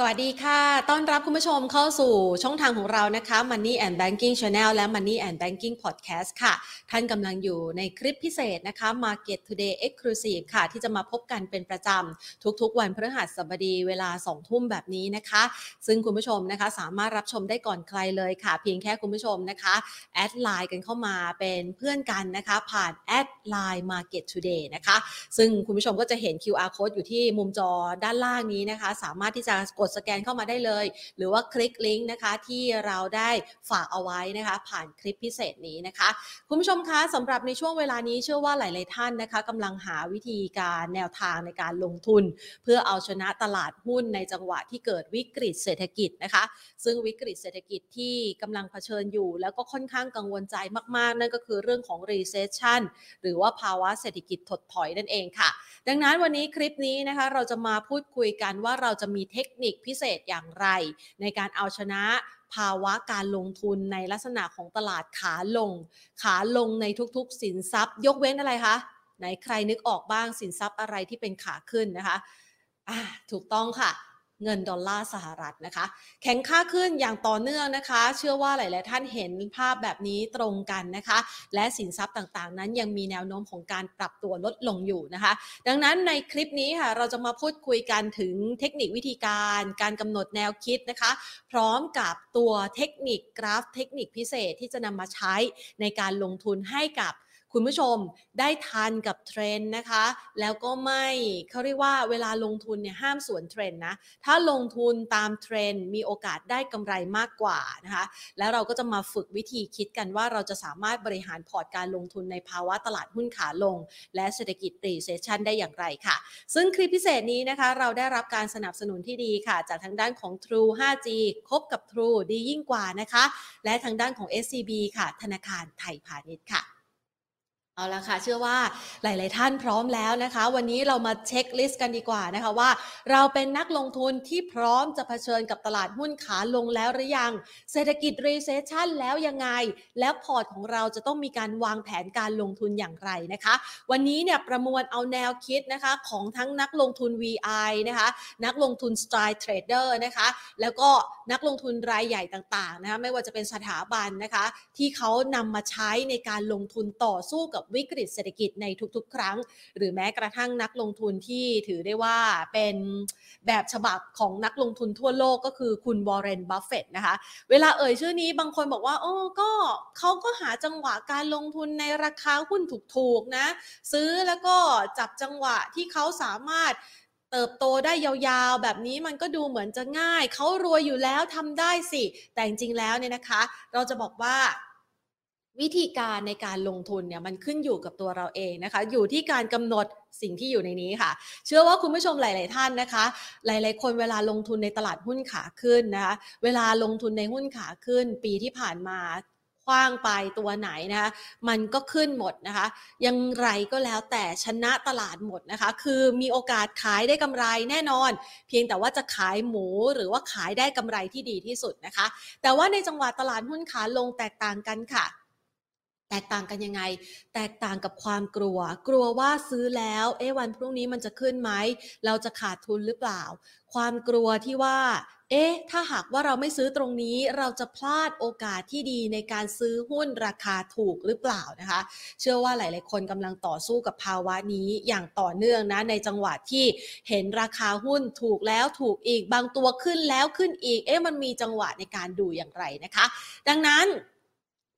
สวัสดีค่ะ ต้อนรับคุณผู้ชมเข้าสู่ช่องทางของเรานะคะ Money and Banking Channel และ Money and Banking Podcast ค่ะ ท่านกำลังอยู่ในคลิปพิเศษนะคะ Market Today Exclusive ค่ะ ที่จะมาพบกันเป็นประจำทุกๆ วันพฤหัสบดีเวลา 2 ทุ่มแบบนี้นะคะ ซึ่งคุณผู้ชมนะคะสามารถรับชมได้ก่อนใครเลยค่ะ เพียงแค่คุณผู้ชมนะคะ add ไลน์กันเข้ามาเป็นเพื่อนกันนะคะ ผ่านแอดไลน์ Market Today นะคะ ซึ่งคุณผู้ชมก็จะเห็น QR code อยู่ที่มุมจอด้านล่างนี้นะคะ สามารถที่จะกดสแกนเข้ามาได้เลย หรือว่าคลิกลิงก์นะคะที่เราได้ฝากเอาไว้นะคะ ผ่านคลิปพิเศษนี้นะคะ คุณผู้ชมคะสำหรับในช่วงเวลานี้เชื่อว่าหลาย ๆ ท่านนะคะกำลังหาวิธีการแนวทางในการลงทุน เพื่อเอาชนะตลาดหุ้นในจังหวะที่เกิดวิกฤตเศรษฐกิจนะคะ ซึ่งวิกฤตเศรษฐกิจที่กำลังเผชิญอยู่ แล้วก็ค่อนข้างกังวลใจมาก ๆ นั่นก็คือเรื่องของ recession หรือว่าภาวะเศรษฐกิจถดถอยนั่นเองค่ะ ดังนั้นวันนี้คลิปนี้นะคะเราจะมาพูดคุยกันว่าเราจะมีเทคนิคพิเศษอย่างไร ในการเอาชนะภาวะการลงทุนในลักษณะของตลาดขาลง ขาลงในทุกๆ สินทรัพย์ ยกเว้นอะไรคะไหนใครนึกออกบ้างสินทรัพย์อะไรที่เป็นขาขึ้นนะคะถูกต้องค่ะ เงินดอลลาร์สหรัฐนะคะ แข็งค่าขึ้นอย่างต่อเนื่องนะคะ เชื่อว่าหลาย ๆ ท่านเห็นภาพแบบนี้ตรงกันนะคะ และสินทรัพย์ต่าง ๆ นั้นยังมีแนวโน้มของการปรับตัวลดลงอยู่นะคะ ดังนั้นในคลิปนี้ค่ะเราจะมาพูดคุยกันถึงเทคนิควิธีการ การกำหนดแนวคิดนะคะ พร้อมกับตัวเทคนิคกราฟเทคนิคพิเศษที่จะนำมาใช้ในการลงทุนให้กับ คุณผู้ชมได้ทันกับเทรนด์นะคะ แล้วก็ไม่เขาเรียกว่าเวลาลงทุนเนี่ยห้ามสวนเทรนด์นะ ถ้าลงทุนตามเทรนด์มีโอกาสได้กำไรมากกว่านะคะ แล้วเราก็จะมาฝึกวิธีคิดกันว่าเราจะสามารถบริหารพอร์ตการลงทุนในภาวะตลาดหุ้นขาลง และเศรษฐกิจ recession ได้อย่างไรค่ะ ซึ่งคลิปพิเศษนี้นะคะ เราได้รับการสนับสนุนที่ดีค่ะ จากทางด้านของ True 5G คบกับ True ดียิ่งกว่านะคะ และทางด้านของ SCB ค่ะ ธนาคารไทยพาณิชย์ค่ะ เอาละค่ะเชื่อว่าหลาย ๆ ท่านพร้อมแล้วนะคะ วันนี้เรามา checklist กันดีกว่านะคะว่า เราเป็นนักลงทุนที่พร้อมจะเผชิญกับตลาดหุ้นขาลงแล้วหรือยัง เศรษฐกิจ recession แล้วยังไง แล้วพอร์ตของเราจะต้องมีการวางแผนการลงทุนอย่างไรนะคะ วันนี้เนี่ยประมวลเอาแนวคิดนะคะของทั้งนักลงทุน VI นะคะนักลงทุน Style Trader นะคะแล้วก็นักลงทุนรายใหญ่ต่าง ๆ นะคะไม่ว่าจะเป็นสถาบันนะคะที่เขานำมาใช้ในการลงทุนต่อสู้กับวิกฤตเศรษฐกิจในทุกๆ ครั้ง หรือแม้กระทั่งนักลงทุนที่ถือได้ว่าเป็นแบบฉบับของนักลงทุนทั่วโลกก็คือคุณวอร์เรนบัฟเฟตนะคะ เวลาเอ่ยชื่อนี้บางคนบอกว่าโอ้ก็เขาก็หาจังหวะการลงทุนในราคาหุ้นถูกๆนะ ซื้อแล้วก็จับจังหวะที่เขาสามารถเติบโตได้ยาวๆ แบบนี้มันก็ดูเหมือนจะง่าย เขารวยอยู่แล้วทำได้สิ แต่จริงๆแล้วเนี่ยนะคะ เราจะบอกว่า วิธีการในการลงทุนเนี่ยมันขึ้นอยู่กับตัวเราเองนะคะ อยู่ที่การกำหนดสิ่งที่อยู่ในนี้ค่ะ เชื่อว่าคุณผู้ชมหลาย ๆ ท่านนะคะ หลาย ๆ คนเวลาลงทุนในตลาดหุ้นขาขึ้นนะคะ เวลาลงทุนในหุ้นขาขึ้น ปีที่ผ่านมาคว้างไปตัวไหนนะคะมันก็ขึ้นหมดนะคะ ยังไรก็แล้วแต่ชนะตลาดหมดนะคะ คือมีโอกาสขายได้กำไรแน่นอน เพียงแต่ว่าจะขายหมูหรือว่าขายได้กำไรที่ดีที่สุดนะคะ แต่ว่าในจังหวะตลาดหุ้นขาลงแตกต่างกันค่ะ แตกต่างกันยังไง แตกต่างกับความกลัว กลัวว่าซื้อแล้ว เอ๊ะวันพรุ่งนี้มันจะขึ้นไหม เราจะขาดทุนหรือเปล่า ความกลัวที่ว่า เอ๊ะ ถ้าหากว่าเราไม่ซื้อตรงนี้ เราจะพลาดโอกาสที่ดีในการซื้อหุ้นราคาถูกหรือเปล่านะคะ เชื่อว่าหลาย ๆ คนกำลังต่อสู้กับภาวะนี้อย่างต่อเนื่องนะ ในจังหวะที่เห็นราคาหุ้นถูกแล้วถูกอีก บางตัวขึ้นแล้วขึ้นอีก เอ๊ะ มันมีจังหวะในการดูอย่างไรนะคะ ดังนั้น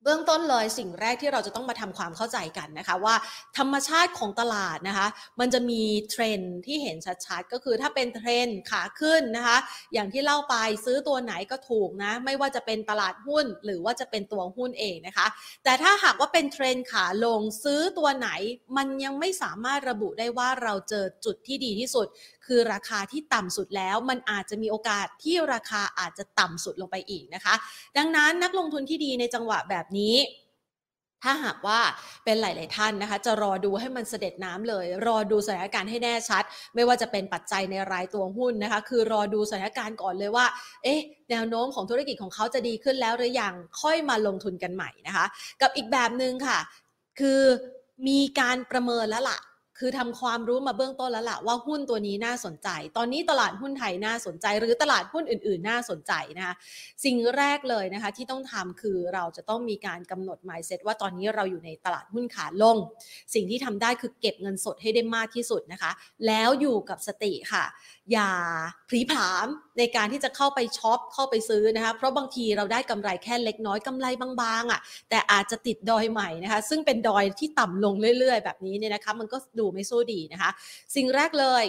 เบื้องต้นเลยสิ่งแรกที่เราจะต้องมาทำความเข้าใจกันนะคะว่าธรรมชาติของตลาดนะคะ มันจะมีเทรนที่เห็นชัดๆ ก็คือถ้าเป็นเทรนขาขึ้นนะคะ อย่างที่เล่าไปซื้อตัวไหนก็ถูกนะ ไม่ว่าจะเป็นตลาดหุ้นหรือว่าจะเป็นตัวหุ้นเองนะคะ แต่ถ้าหากว่าเป็นเทรนขาลงซื้อตัวไหน มันยังไม่สามารถระบุได้ว่าเราเจอจุดที่ดีที่สุด คือราคาที่ต่ำสุดแล้ว มันอาจจะมีโอกาสที่ราคาอาจจะต่ำสุดลงไปอีกนะคะ ดังนั้นนักลงทุนที่ดีในจังหวะแบบนี้ ถ้าหากว่าเป็นหลาย ๆ ท่านนะคะ จะรอดูให้มันเสด็จน้ำเลย รอดูสถานการณ์ให้แน่ชัด ไม่ว่าจะเป็นปัจจัยในรายตัวหุ้นนะคะ คือรอดูสถานการณ์ก่อนเลยว่า เอ๊ะแนวโน้มของธุรกิจของเขาจะดีขึ้นแล้วหรือยังค่อยมาลงทุนกันใหม่นะคะ กับอีกแบบหนึ่งค่ะ คือมีการประเมินแล้วล่ะ คือทำความรู้มาเบื้องต้นแล้วล่ะว่าหุ้นตัวนี้น่าสนใจ ตอนนี้ตลาดหุ้นไทยน่าสนใจ หรือตลาดหุ้นอื่น ๆ น่าสนใจนะคะสิ่งแรกเลยนะคะที่ต้องทำคือเราจะต้องมีการกำหนด mindset ว่าตอนนี้เราอยู่ในตลาดหุ้นขาลง สิ่งที่ทำได้คือเก็บเงินสดให้ได้มากที่สุดนะคะ แล้วอยู่กับสติค่ะ อย่าผีผามในการที่จะเข้าไปช็อปเข้าไปซื้อนะคะเพราะบางทีเราได้กำไรแค่เล็กน้อยกำไรบางๆอะ่ะแต่อาจจะติดดอยใหม่นะคะซึ่งเป็นดอยที่ต่ำลงเรื่อย ๆ แบบนี้เนี่ยนะคะมันก็ดูไม่สู้ดีนะคะ สิ่งแรกเลย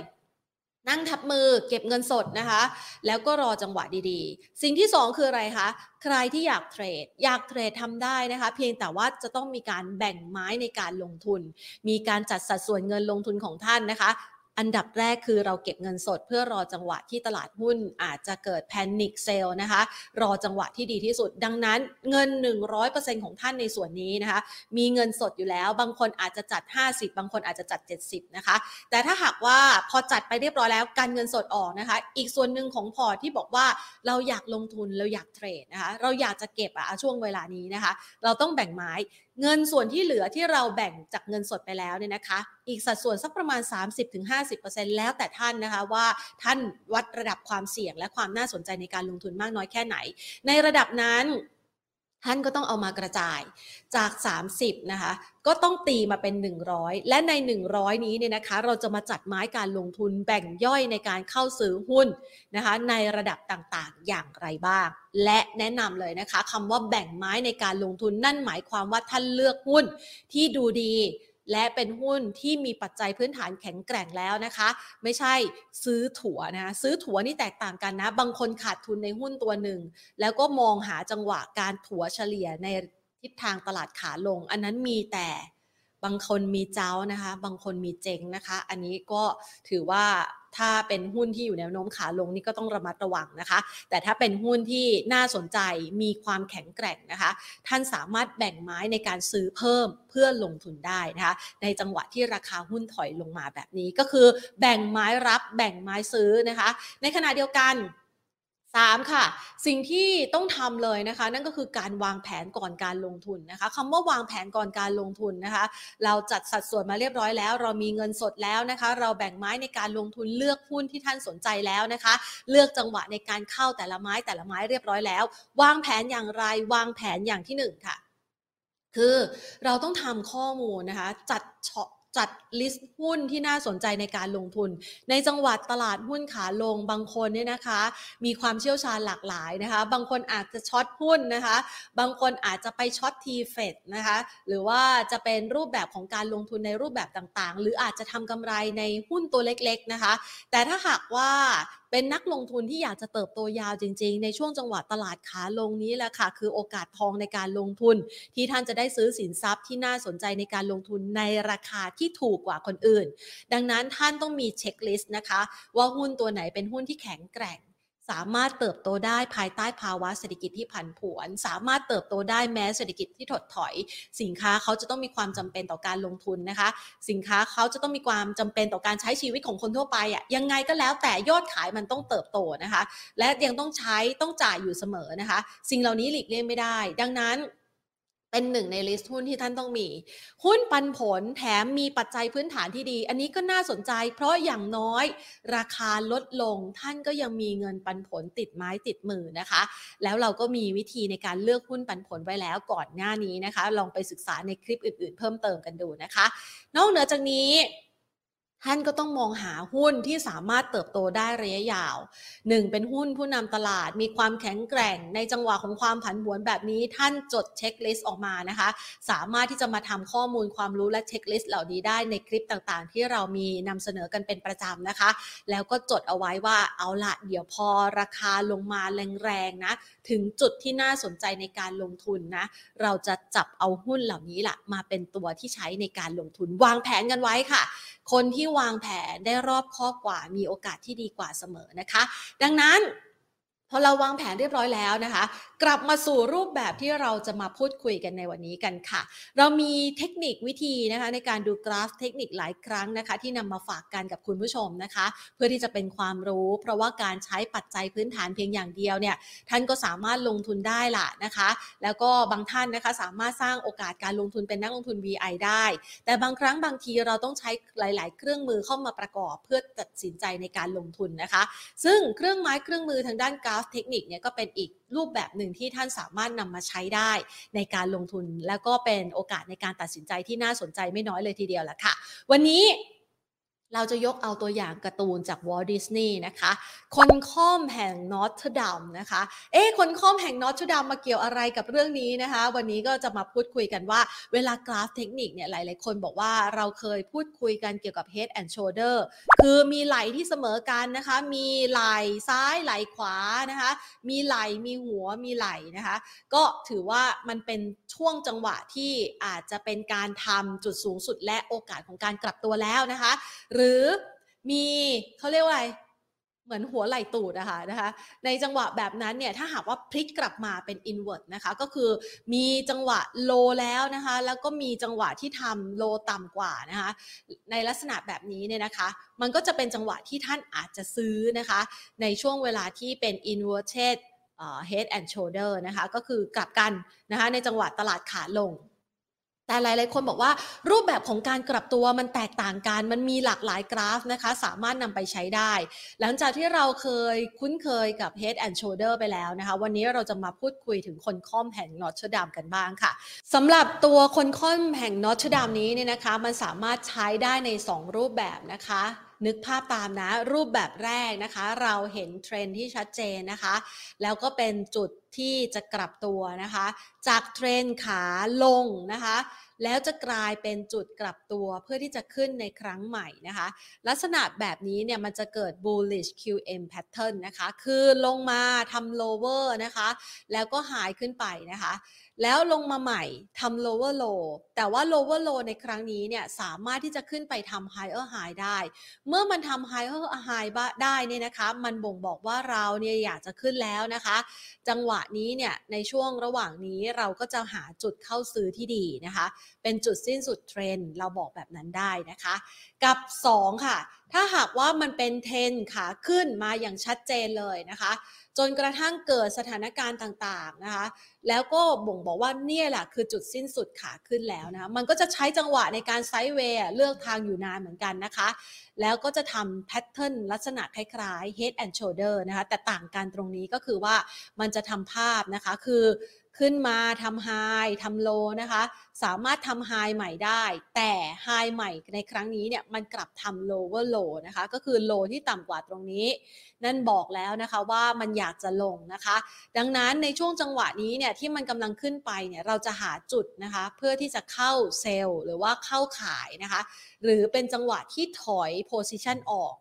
นั่งทับมือเก็บเงินสดนะคะ แล้วก็รอจังหวะดีๆ สิ่งที่ 2 คืออะไรคะใครที่อยากเทรด อยากเทรดทำได้นะคะ เพียงแต่ว่าจะต้องมีการแบ่งไม้ในการลงทุน มีการจัดสัดส่วนเงินลงทุนของท่านนะคะ อันดับแรกคือเราเก็บเงินสดเพื่อรอจังหวะที่ตลาดหุ้นอาจจะเกิด panic sell นะคะ รอจังหวะที่ดีที่สุด ดังนั้นเงิน 100%ของท่านในส่วนนี้นะคะ มีเงินสดอยู่แล้ว บางคนอาจจะจัด 50 บางคนอาจจะจัด 70 นะคะ แต่ถ้าหากว่าพอจัดไปเรียบร้อยแล้วกันเงินสดออกนะคะ อีกส่วนหนึ่งของพอร์ตที่บอกว่าเราอยากลงทุนเราอยากเทรดนะคะ เราอยากจะเก็บอะช่วงเวลานี้นะคะ เราต้องแบ่งไม้เงินส่วนที่เหลือที่เราแบ่งจากเงินสดไปแล้วเนี่ยนะคะ อีกสัดส่วนสักประมาณ 30-50%แล้วแต่ท่านนะคะว่าท่านวัดระดับความเสี่ยงและความน่าสนใจในการลงทุนมากน้อยแค่ไหน ในระดับนั้น ท่านก็ต้องเอามากระจายจาก 30นะคะก็ต้องตีมาเป็น 100 และใน 100 นี้เนี่ยนะคะเราจะมาจัดไม้การลงทุนแบ่งย่อยในการเข้าซื้อหุ้นนะคะในระดับต่างๆอย่างไรบ้าง และแนะนำเลยนะคะคำว่าแบ่งไม้ในการลงทุนนั่นหมายความว่าท่านเลือกหุ้นที่ดูดี และเป็นหุ้นที่มีปัจจัยพื้นฐานแข็งแกร่งแล้วนะคะ ไม่ใช่ซื้อถั่วนะซื้อถั่วนี่แตกต่างกันนะ บางคนขาดทุนในหุ้นตัวหนึ่ง แล้วก็มองหาจังหวะการถั่วเฉลี่ยในทิศทางตลาดขาลง อันนั้นมีแต่ บางคนมีเจ้านะคะ บางคนมีเจงนะคะ อันนี้ก็ถือว่าถ้าเป็นหุ้นที่อยู่แนวโน้มขาลงนี่ก็ต้องระมัดระวังนะคะ แต่ถ้าเป็นหุ้นที่น่าสนใจมีความแข็งแกร่งนะคะ ท่านสามารถแบ่งไม้ในการซื้อเพิ่มเพื่อลงทุนได้นะคะ ในจังหวะที่ราคาหุ้นถอยลงมาแบบนี้ก็คือ แบ่งไม้รับแบ่งไม้ซื้อนะคะ ในขณะเดียวกัน 3ค่ะสิ่งที่ต้องทำเลยนะคะ นั่นก็คือการวางแผนก่อนการลงทุนนะคะคำว่าวางแผนก่อนการลงทุนนะคะ เราจัดสัดส่วนมาเรียบร้อยแล้ว เรามีเงินสดแล้วนะคะ เราแบ่งไม้ในการลงทุนเลือกหุ้นที่ท่านสนใจแล้วนะคะ เลือกจังหวะในการเข้าแต่ละไม้แต่ละไม้เรียบร้อยแล้ว วางแผนอย่างไรวางแผนอย่างที่ 1 ค่ะ คือเราต้องทำข้อมูลนะคะ จัดเฉาะ จัด list หุ้นที่น่าสนใจในการลงทุน ในจังหวะตลาดหุ้นขาลงบางคนเนี่ยนะคะ มีความเชี่ยวชาญหลากหลายนะคะ บางคนอาจจะ short หุ้นนะคะ บางคนอาจจะไป short TFEX นะคะ หรือว่าจะเป็นรูปแบบของการลงทุนในรูปแบบต่างๆ หรืออาจจะทำกำไรในหุ้นตัวเล็กๆนะคะ แต่ถ้าหากว่าเป็นนักลงทุนที่อยากจะเติบโตยาวจริง ๆ ในช่วงจังหวะตลาดขาลงนี้แหละค่ะ คือโอกาสทองในการลงทุน ที่ท่านจะได้ซื้อสินทรัพย์ที่น่าสนใจในการลงทุนในราคาที่ที่ถูกกว่าคนอื่น ดังนั้นท่านต้องมีเช็คลิสต์นะคะ ว่าหุ้นตัวไหนเป็นหุ้นที่แข็งแกร่งสามารถเติบโตได้ภายใต้ภาวะเศรษฐกิจที่ผันผวน สามารถเติบโตได้แม้เศรษฐกิจที่ถดถอย สินค้าเขาจะต้องมีความจำเป็นต่อการลงทุนนะคะ สินค้าเขาจะต้องมีความจำเป็นต่อการใช้ชีวิตของคนทั่วไปอะ่ะยังไงก็แล้วแต่ยอดขายมันต้องเติบโตนะคะ และยังต้องใช้ต้องจ่ายอยู่เสมอนะคะ สิ่งเหล่านี้หลีกเลี่ยงไม่ได้ ดังนั้น เป็นหนึ่งในลิสต์หุ้นที่ท่านต้องมี หุ้นปันผลแถมมีปัจจัยพื้นฐานที่ดี อันนี้ก็น่าสนใจ เพราะอย่างน้อย ราคาลดลง ท่านก็ยังมีเงินปันผลติดไม้ติดมือนะคะ แล้วเราก็มีวิธีในการเลือกหุ้นปันผลไว้แล้วก่อนหน้านี้นะคะ ลองไปศึกษาในคลิปอื่นๆ เพิ่มเติมกันดูนะคะ นอกเหนือจากนี้ ท่านก็ต้องมองหาหุ้นที่สามารถเติบโตได้ระยะยาว 1. เป็นหุ้นผู้นำตลาดมีความแข็งแกร่งในจังหวะของความผันผวนแบบนี้ ท่านจด checklist ออกมานะคะ สามารถที่จะมาทำข้อมูลความรู้และ checklist เหล่านี้ได้ในคลิปต่างๆ ที่เรามีนำเสนอกันเป็นประจำนะคะ แล้วก็จดเอาไว้ว่าเอาละเดี๋ยวพอราคาลงมาแรงๆนะถึงจุดที่น่าสนใจในการลงทุนนะเราจะจับเอาหุ้นเหล่านี้แหละมาเป็นตัวที่ใช้ในการลงทุนวางแผนกันไว้ค่ะคนที่วางแผนได้รอบคอบกว่ามีโอกาสที่ดีกว่าเสมอนะคะ ดังนั้น พอเราวางแผนเรียบร้อยแล้วนะคะ กลับมาสู่รูปแบบที่เราจะมาพูดคุยกันในวันนี้กันค่ะ เรามีเทคนิควิธีนะคะในการดูกราฟเทคนิคหลายครั้งนะคะ ที่นำมาฝากกันกับคุณผู้ชมนะคะ เพื่อที่จะเป็นความรู้ เพราะว่าการใช้ปัจจัยพื้นฐานเพียงอย่างเดียวเนี่ยท่านก็สามารถลงทุนได้ล่ะนะคะ แล้วก็บางท่านนะคะสามารถสร้างโอกาสการลงทุนเป็นนักลงทุน VI ได้ แต่บางครั้งบางทีเราต้องใช้หลาย ๆ เครื่องมือเข้ามาประกอบ เพื่อตัดสินใจในการลงทุนนะคะ ซึ่งเครื่องไม้เครื่องมือทางด้านกราฟเทคนิคเนี่ยก็เป็นอีกรูปแบบหนึ่งที่ท่านสามารถนำมาใช้ได้ในการลงทุน แล้วก็เป็นโอกาสในการตัดสินใจที่น่าสนใจไม่น้อยเลยทีเดียวแหละค่ะ วันนี้ เราจะยกเอาตัวอย่างการ์ตูนจาก Walt Disney นะคะ คนค่อมแห่ง Notre Dame นะคะ เอ๊ะคนค่อมแห่ง Notre Dame มาเกี่ยวอะไรกับเรื่องนี้นะคะ วันนี้ก็จะมาพูดคุยกันว่าเวลากราฟเทคนิคเนี่ยหลาย ๆ คนบอกว่าเราเคยพูดคุยกันเกี่ยวกับ head and shoulder คือมีไหล่ที่เสมอกันนะคะ มีไหล่ซ้ายไหล่ขวานะคะ มีไหล่มีหัวมีไหล่นะคะ ก็ถือว่ามันเป็นช่วงจังหวะที่อาจจะเป็นการทำจุดสูงสุดและโอกาสของการกลับตัวแล้วนะคะหรืือมีเขาเรียกว่าอะไรเหมือนหัวไหล่ตูดนะคะนะคะ ในจังหวะแบบนั้นเนี่ยถ้าหากว่าพลิกกลับมาเป็น invert นะคะ ก็คือมีจังหวะโลแล้วนะคะ แล้วก็มีจังหวะที่ทำโลต่ำกว่านะคะ ในลักษณะแบบนี้เนี่ยนะคะ มันก็จะเป็นจังหวะที่ท่านอาจจะซื้อนะคะ ในช่วงเวลาที่เป็น inverted head and shoulder นะคะ ก็คือกลับกันนะคะ ในจังหวะตลาดขาลง แต่หลาย ๆ คนบอกว่ารูปแบบของการกลับตัวมันแตกต่างกัน มันมีหลากหลายกราฟนะคะ สามารถนำไปใช้ได้ หลังจากที่เราเคยคุ้นเคยกับ Head and Shoulder ไปแล้วนะคะ วันนี้เราจะมาพูดคุยถึงคนค่อมแห่ง Notre Dame กันบ้างค่ะสำหรับตัวคนค่อมแห่ง Notre Dame นี้เนี่ยนะคะ มันสามารถใช้ได้ใน 2 รูปแบบนะคะ นึกภาพตามนะ รูปแบบแรกนะคะ เราเห็นเทรนด์ที่ชัดเจนนะคะ แล้วก็เป็นจุดที่จะกลับตัวนะคะ จากเทรนขาลงนะคะ แล้วจะกลายเป็นจุดกลับตัวเพื่อที่จะขึ้นในครั้งใหม่นะคะ ลักษณะแบบนี้เนี่ยมันจะเกิด bullish QM pattern นะคะ คือลงมาทำ lower นะคะ แล้วก็หายขึ้นไปนะคะแล้วลงมาใหม่ทำ lower low แต่ว่า lower low ในครั้งนี้เนี่ยสามารถที่จะขึ้นไปทำ higher high ได้ เมื่อมันทำ higher high ได้เนี่ยนะคะ มันบ่งบอกว่าเราเนี่ยอยากจะขึ้นแล้วนะคะ จังหวะนี้เนี่ยในช่วงระหว่างนี้เราก็จะหาจุดเข้าซื้อที่ดีนะคะ เป็นจุดสิ้นสุดเทรนด์เราบอกแบบนั้นได้นะคะ กับ 2 ค่ะ ถ้าหากว่ามันเป็นเทนขาขึ้นมาอย่างชัดเจนเลยนะคะ จนกระทั่งเกิดสถานการณ์ต่างๆนะคะ แล้วก็บ่งบอกว่าเนี่ยแหละคือจุดสิ้นสุดขาขึ้นแล้วนะคะมันก็จะใช้จังหวะในการไซด์เวย์เลือกทางอยู่นานเหมือนกันนะคะ แล้วก็จะทำแพทเทิร์นลักษณะคล้ายๆ head and shoulder นะคะ แต่ต่างกันตรงนี้ก็คือว่ามันจะทำภาพนะคะคือ ขึ้นมาทำไฮทำโลนะคะ สามารถทำไฮใหม่ได้ แต่ไฮใหม่ในครั้งนี้เนี่ยมันกลับทำ lower low นะคะ ก็คือโลที่ต่ำกว่าตรงนี้ นั่นบอกแล้วนะคะว่ามันอยากจะลงนะคะ ดังนั้นในช่วงจังหวะนี้เนี่ยที่มันกำลังขึ้นไปเนี่ยเราจะหาจุดนะคะ เพื่อที่จะเข้าเซลล์หรือว่าเข้าขายนะคะ หรือเป็นจังหวะที่ถอย position ออก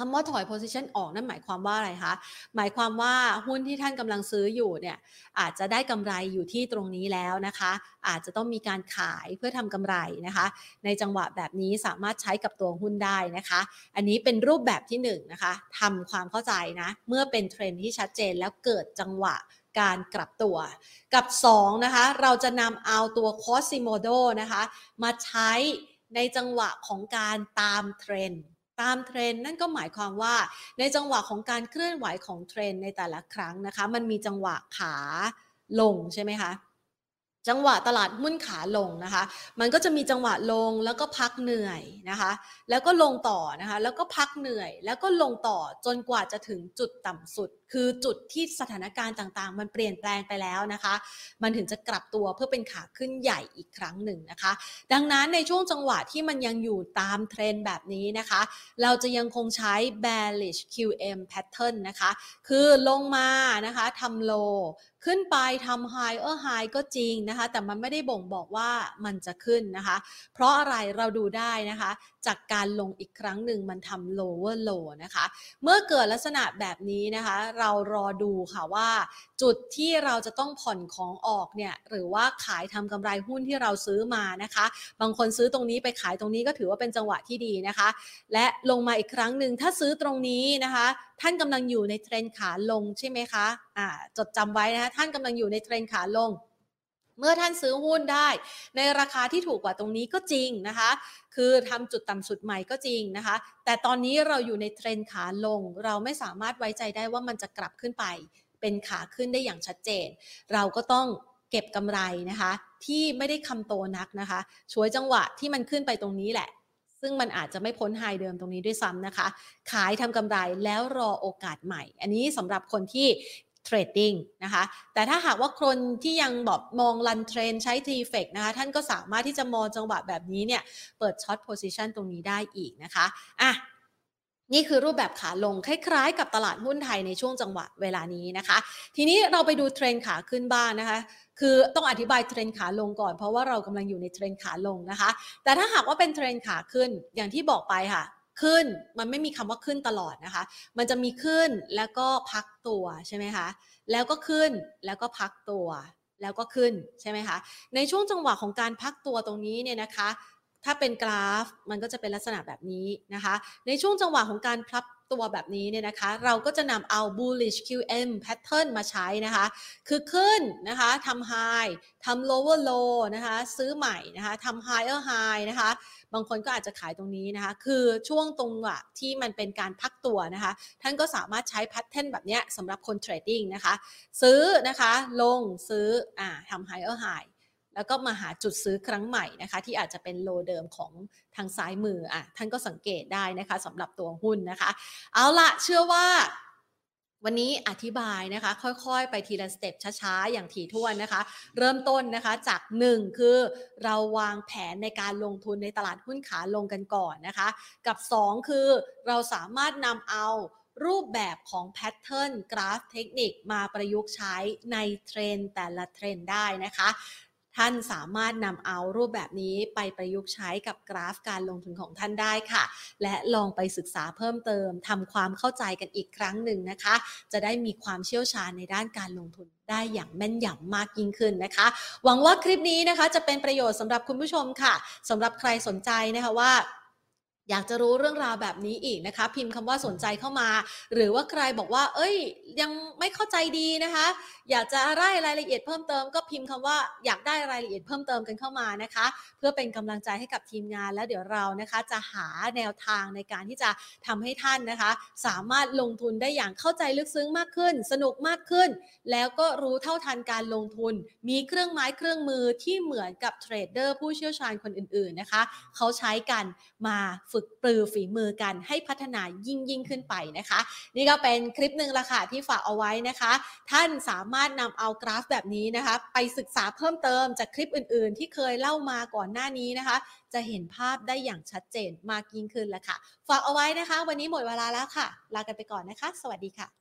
คำว่าถอย position ออกนั่นหมายความว่าอะไรคะ หมายความว่าหุ้นที่ท่านกำลังซื้ออยู่เนี่ยอาจจะได้กำไรอยู่ที่ตรงนี้แล้วนะคะ อาจจะต้องมีการขายเพื่อทำกำไรนะคะ ในจังหวะแบบนี้สามารถใช้กับตัวหุ้นได้นะคะ อันนี้เป็นรูปแบบที่1นนะคะทำความเข้าใจนะ เมื่อเป็นเทรนที่ชัดเจนแล้วเกิดจังหวะการกลับตัว กับ 2 นะคะ เราจะนำเอาตัว c o s i m o d o นะคะ มาใช้ในจังหวะของการตามเทรนด์ ตามเทรนนั่นก็หมายความว่าในจังหวะของการเคลื่อนไหวของเทรนในแต่ละครั้งนะคะ มันมีจังหวะขาลงใช่ไหมคะ จังหวะตลาดหุ้นขาลงนะคะ มันก็จะมีจังหวะลงแล้วก็พักเหนื่อยนะคะ แล้วก็ลงต่อนะคะ แล้วก็พักเหนื่อย แล้วก็ลงต่อจนกว่าจะถึงจุดต่ำสุด คือจุดที่สถานการณ์ต่างๆ มันเปลี่ยนแปลงไปแล้วนะคะ มันถึงจะกลับตัวเพื่อเป็นขาขึ้นใหญ่อีกครั้งหนึ่งนะคะ ดังนั้นในช่วงจังหวะที่มันยังอยู่ตามเทรนแบบนี้นะคะ เราจะยังคงใช้ bearish QM pattern นะคะ คือลงมานะคะทำโลขึ้นไปทำ high เออ high ก็จริงนะคะ แต่มันไม่ได้บ่งบอกว่ามันจะขึ้นนะคะ เพราะอะไรเราดูได้นะคะ จากการลงอีกครั้งหนึ่งมันทำ lower low นะคะ เมื่อเกิดลักษณะแบบนี้นะคะ เรารอดูค่ะว่า จุดที่เราจะต้องผ่อนของออกเนี่ยหรือว่าขายทำกำไรหุ้นที่เราซื้อมานะคะ บางคนซื้อตรงนี้ไปขายตรงนี้ก็ถือว่าเป็นจังหวะที่ดีนะคะ และลงมาอีกครั้งหนึ่งถ้าซื้อตรงนี้นะคะ ท่านกำลังอยู่ในเทรนขาลงใช่ไหมคะอ่าจดจำไว้นะคะท่านกำลังอยู่ในเทรนขาลง เมื่อท่านซื้อหุ้นได้ ในราคาที่ถูกกว่าตรงนี้ก็จริงนะคะ คือทำจุดต่ำสุดใหม่ก็จริงนะคะ แต่ตอนนี้เราอยู่ในเทรนด์ขาลง เราไม่สามารถไว้ใจได้ว่ามันจะกลับขึ้นไป เป็นขาขึ้นได้อย่างชัดเจน เราก็ต้องเก็บกำไรนะคะ ที่ไม่ได้คำโตนักนะคะช่วงจังหวะที่มันขึ้นไปตรงนี้แหละซึ่งมันอาจจะไม่พ้น high เดิมตรงนี้ด้วยซ้ำนะคะ ขายทำกำไรแล้วรอโอกาสใหม่ อันนี้สำหรับคนที่ tradingนะคะ แต่ถ้าหากว่าคนที่ยังบอกมอง run trend ใช้ TFEX นะคะ ท่านก็สามารถที่จะมองจังหวะแบบนี้เนี่ย เปิด short position ตรงนี้ได้อีกนะคะ อะนี่คือรูปแบบขาลงคล้าย ๆ กับตลาดหุ้นไทยในช่วงจังหวะเวลานี้นะคะ ทีนี้เราไปดูเทรนด์ขาขึ้นบ้างนะคะ คือต้องอธิบายเทรนด์ขาลงก่อนเพราะว่าเรากำลังอยู่ในเทรนด์ขาลงนะคะ แต่ถ้าหากว่าเป็นเทรนด์ขาขึ้นอย่างที่บอกไปค่ะ ขึ้น มันไม่มีคำว่าขึ้นตลอดนะคะ มันจะมีขึ้นแล้วก็พักตัวใช่ไหมคะ แล้วก็ขึ้นแล้วก็พักตัว แล้วก็ขึ้นใช่ไหมคะ ในช่วงจังหวะของการพักตัวตรงนี้เนี่ยนะคะ ถ้าเป็นกราฟมันก็จะเป็นลักษณะแบบนี้นะคะ ในช่วงจังหวะของการพับตัวแบบนี้เนี่ยนะคะ เราก็จะนำเอา bullish QM pattern มาใช้นะคะ คือขึ้นนะคะทำ high ทำ lower low นะคะ ซื้อใหม่นะคะทำ higher high นะคะ บางคนก็อาจจะขายตรงนี้นะคะ คือช่วงตรงอะที่มันเป็นการพักตัวนะคะ ท่านก็สามารถใช้ pattern แบบนี้สำหรับคน trading นะคะ ซื้อนะคะ ลงซื้ออ่าทำ higher high แล้วก็มาหาจุดซื้อครั้งใหม่นะคะ ที่อาจจะเป็น low เดิมของทางซ้ายมืออะท่านก็สังเกตได้นะคะสำหรับตัวหุ้นนะคะ เอาละเชื่อว่าวันนี้อธิบายนะคะ ค่อยๆ ไปทีละสเต็ปช้าๆ อย่างถี่ถ้วนนะคะ เริ่มต้นนะคะจาก 1 คือเราวางแผนในการลงทุนในตลาดหุ้นขาลงกันก่อนนะคะ กับ 2 คือเราสามารถนำเอารูปแบบของแพทเทิร์นกราฟเทคนิคมาประยุกต์ใช้ในเทรนแต่ละเทรนได้นะคะ ท่านสามารถนำเอารูปแบบนี้ไปประยุกต์ใช้กับกราฟการลงทุนของท่านได้ค่ะ และลองไปศึกษาเพิ่มเติมทำความเข้าใจกันอีกครั้งหนึ่งนะคะ จะได้มีความเชี่ยวชาญในด้านการลงทุนได้อย่างแม่นยำมากยิ่งขึ้นนะคะ หวังว่าคลิปนี้นะคะจะเป็นประโยชน์สำหรับคุณผู้ชมค่ะสำหรับใครสนใจนะคะว่า อยากจะรู้เรื่องราวแบบนี้อีกนะคะ พิมพ์คำว่าสนใจเข้ามา หรือว่าใครบอกว่า เอ้ย ยังไม่เข้าใจดีนะคะ อยากจะไล่รายละเอียดเพิ่มเติมก็พิมพ์คำว่าอยากได้รายละเอียดเพิ่มเติมกันเข้ามานะคะ เพื่อเป็นกำลังใจให้กับทีมงานแล้วเดี๋ยวเรานะคะ จะหาแนวทางในการที่จะทำให้ท่านนะคะ สามารถลงทุนได้อย่างเข้าใจลึกซึ้งมากขึ้น สนุกมากขึ้น แล้วก็รู้เท่าทันการลงทุน มีเครื่องไม้เครื่องมือที่เหมือนกับเทรดเดอร์ผู้เชี่ยวชาญคนอื่น ๆนะคะเขาใช้กันมาฝึกปลือฝีมือกันให้พัฒนายิ่งยิ่งขึ้นไปนะคะ นี่ก็เป็นคลิปหนึ่งละค่ะที่ฝากเอาไว้นะคะ ท่านสามารถนำเอากราฟแบบนี้นะคะ ไปศึกษาเพิ่มเติมจากคลิปอื่น ๆ ที่เคยเล่ามาก่อนหน้านี้นะคะ จะเห็นภาพได้อย่างชัดเจนมากยิ่งขึ้นละค่ะ ฝากเอาไว้นะคะ วันนี้หมดเวลาแล้วค่ะ ลากันไปก่อนนะคะ สวัสดีค่ะ